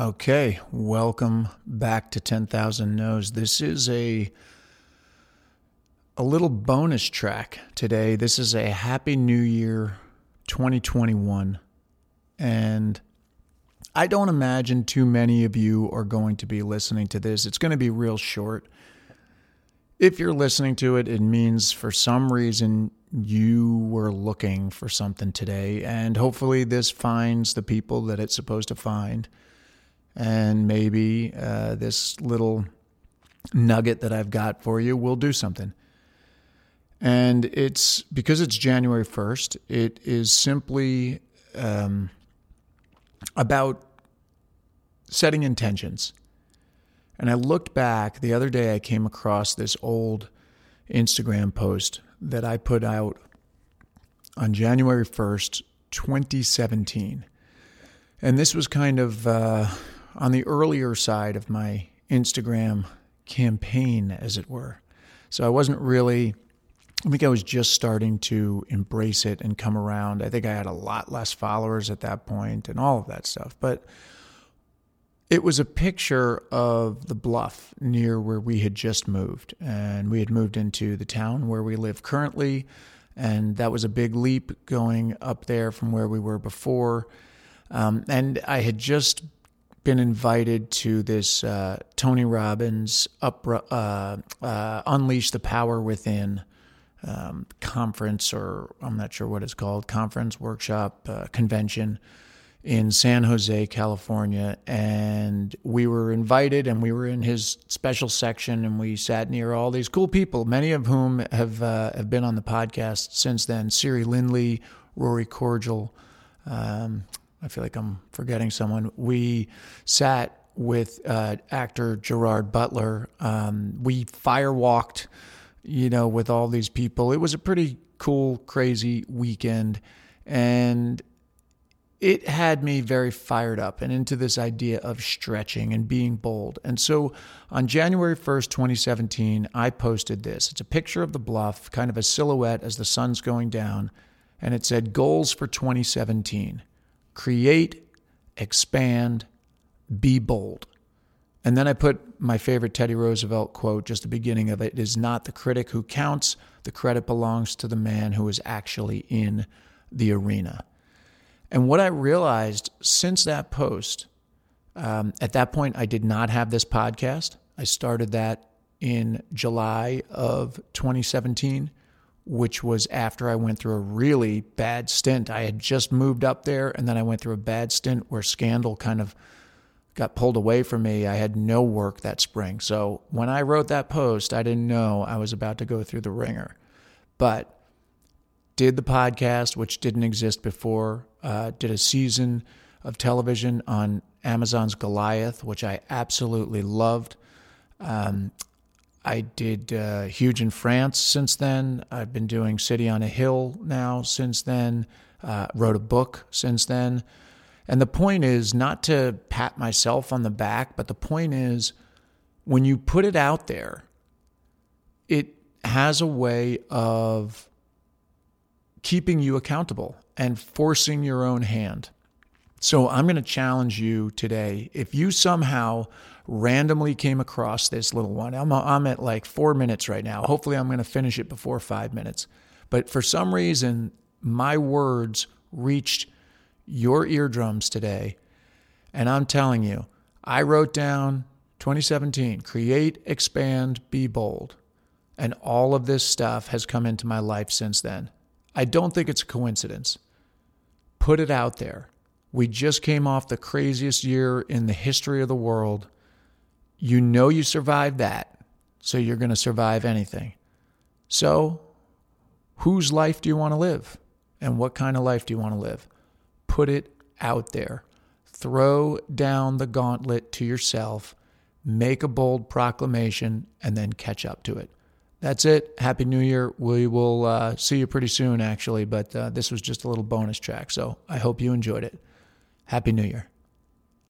Okay, welcome back to 10,000 No's. This is a a little bonus track today. This is a Happy New Year 2021. And I don't imagine too many of you are going to be listening to this. It's going to be real short. If you're listening to it, it means for some reason you were looking for something today. And hopefully, this finds the people that it's supposed to find and maybe uh, this little nugget that I've got for you will do something. And it's because it's January 1st, it is simply um, about setting intentions. And I looked back the other day, I came across this old Instagram post that I put out on January 1st, 2017. And this was kind of. Uh, on the earlier side of my Instagram campaign, as it were. So I wasn't really, I think I was just starting to embrace it and come around. I think I had a lot less followers at that point and all of that stuff. But it was a picture of the bluff near where we had just moved. And we had moved into the town where we live currently. And that was a big leap going up there from where we were before. Um, and I had just been invited to this uh, Tony Robbins up, uh, uh, Unleash the Power Within um, conference, or I'm not sure what it's called, conference, workshop, uh, convention in San Jose, California. And we were invited, and we were in his special section, and we sat near all these cool people, many of whom have, uh, have been on the podcast since then Siri Lindley, Rory Cordial. Um, I feel like I'm forgetting someone. We sat with uh, actor Gerard Butler. Um, we firewalked, you know, with all these people. It was a pretty cool, crazy weekend. And it had me very fired up and into this idea of stretching and being bold. And so on January 1st, 2017, I posted this. It's a picture of the bluff, kind of a silhouette as the sun's going down. And it said, Goals for 2017 create, expand, be bold. And then I put my favorite Teddy Roosevelt quote, just the beginning of it, it is not the critic who counts, the credit belongs to the man who is actually in the arena. And what I realized since that post, um, at that point, I did not have this podcast. I started that in July of 2017 which was after I went through a really bad stint. I had just moved up there, and then I went through a bad stint where Scandal kind of got pulled away from me. I had no work that spring. So when I wrote that post, I didn't know I was about to go through the ringer. But did the podcast, which didn't exist before, uh, did a season of television on Amazon's Goliath, which I absolutely loved. Um, I did uh, Huge in France since then. I've been doing City on a Hill now since then. Uh, wrote a book since then. And the point is not to pat myself on the back, but the point is when you put it out there, it has a way of keeping you accountable and forcing your own hand. So I'm going to challenge you today. If you somehow randomly came across this little one. I'm, I'm at like four minutes right now. Hopefully, I'm going to finish it before five minutes. But for some reason, my words reached your eardrums today. And I'm telling you, I wrote down 2017 create, expand, be bold. And all of this stuff has come into my life since then. I don't think it's a coincidence. Put it out there. We just came off the craziest year in the history of the world. You know you survived that, so you're going to survive anything. So, whose life do you want to live? And what kind of life do you want to live? Put it out there. Throw down the gauntlet to yourself, make a bold proclamation, and then catch up to it. That's it. Happy New Year. We will uh, see you pretty soon, actually, but uh, this was just a little bonus track. So I hope you enjoyed it. Happy New Year.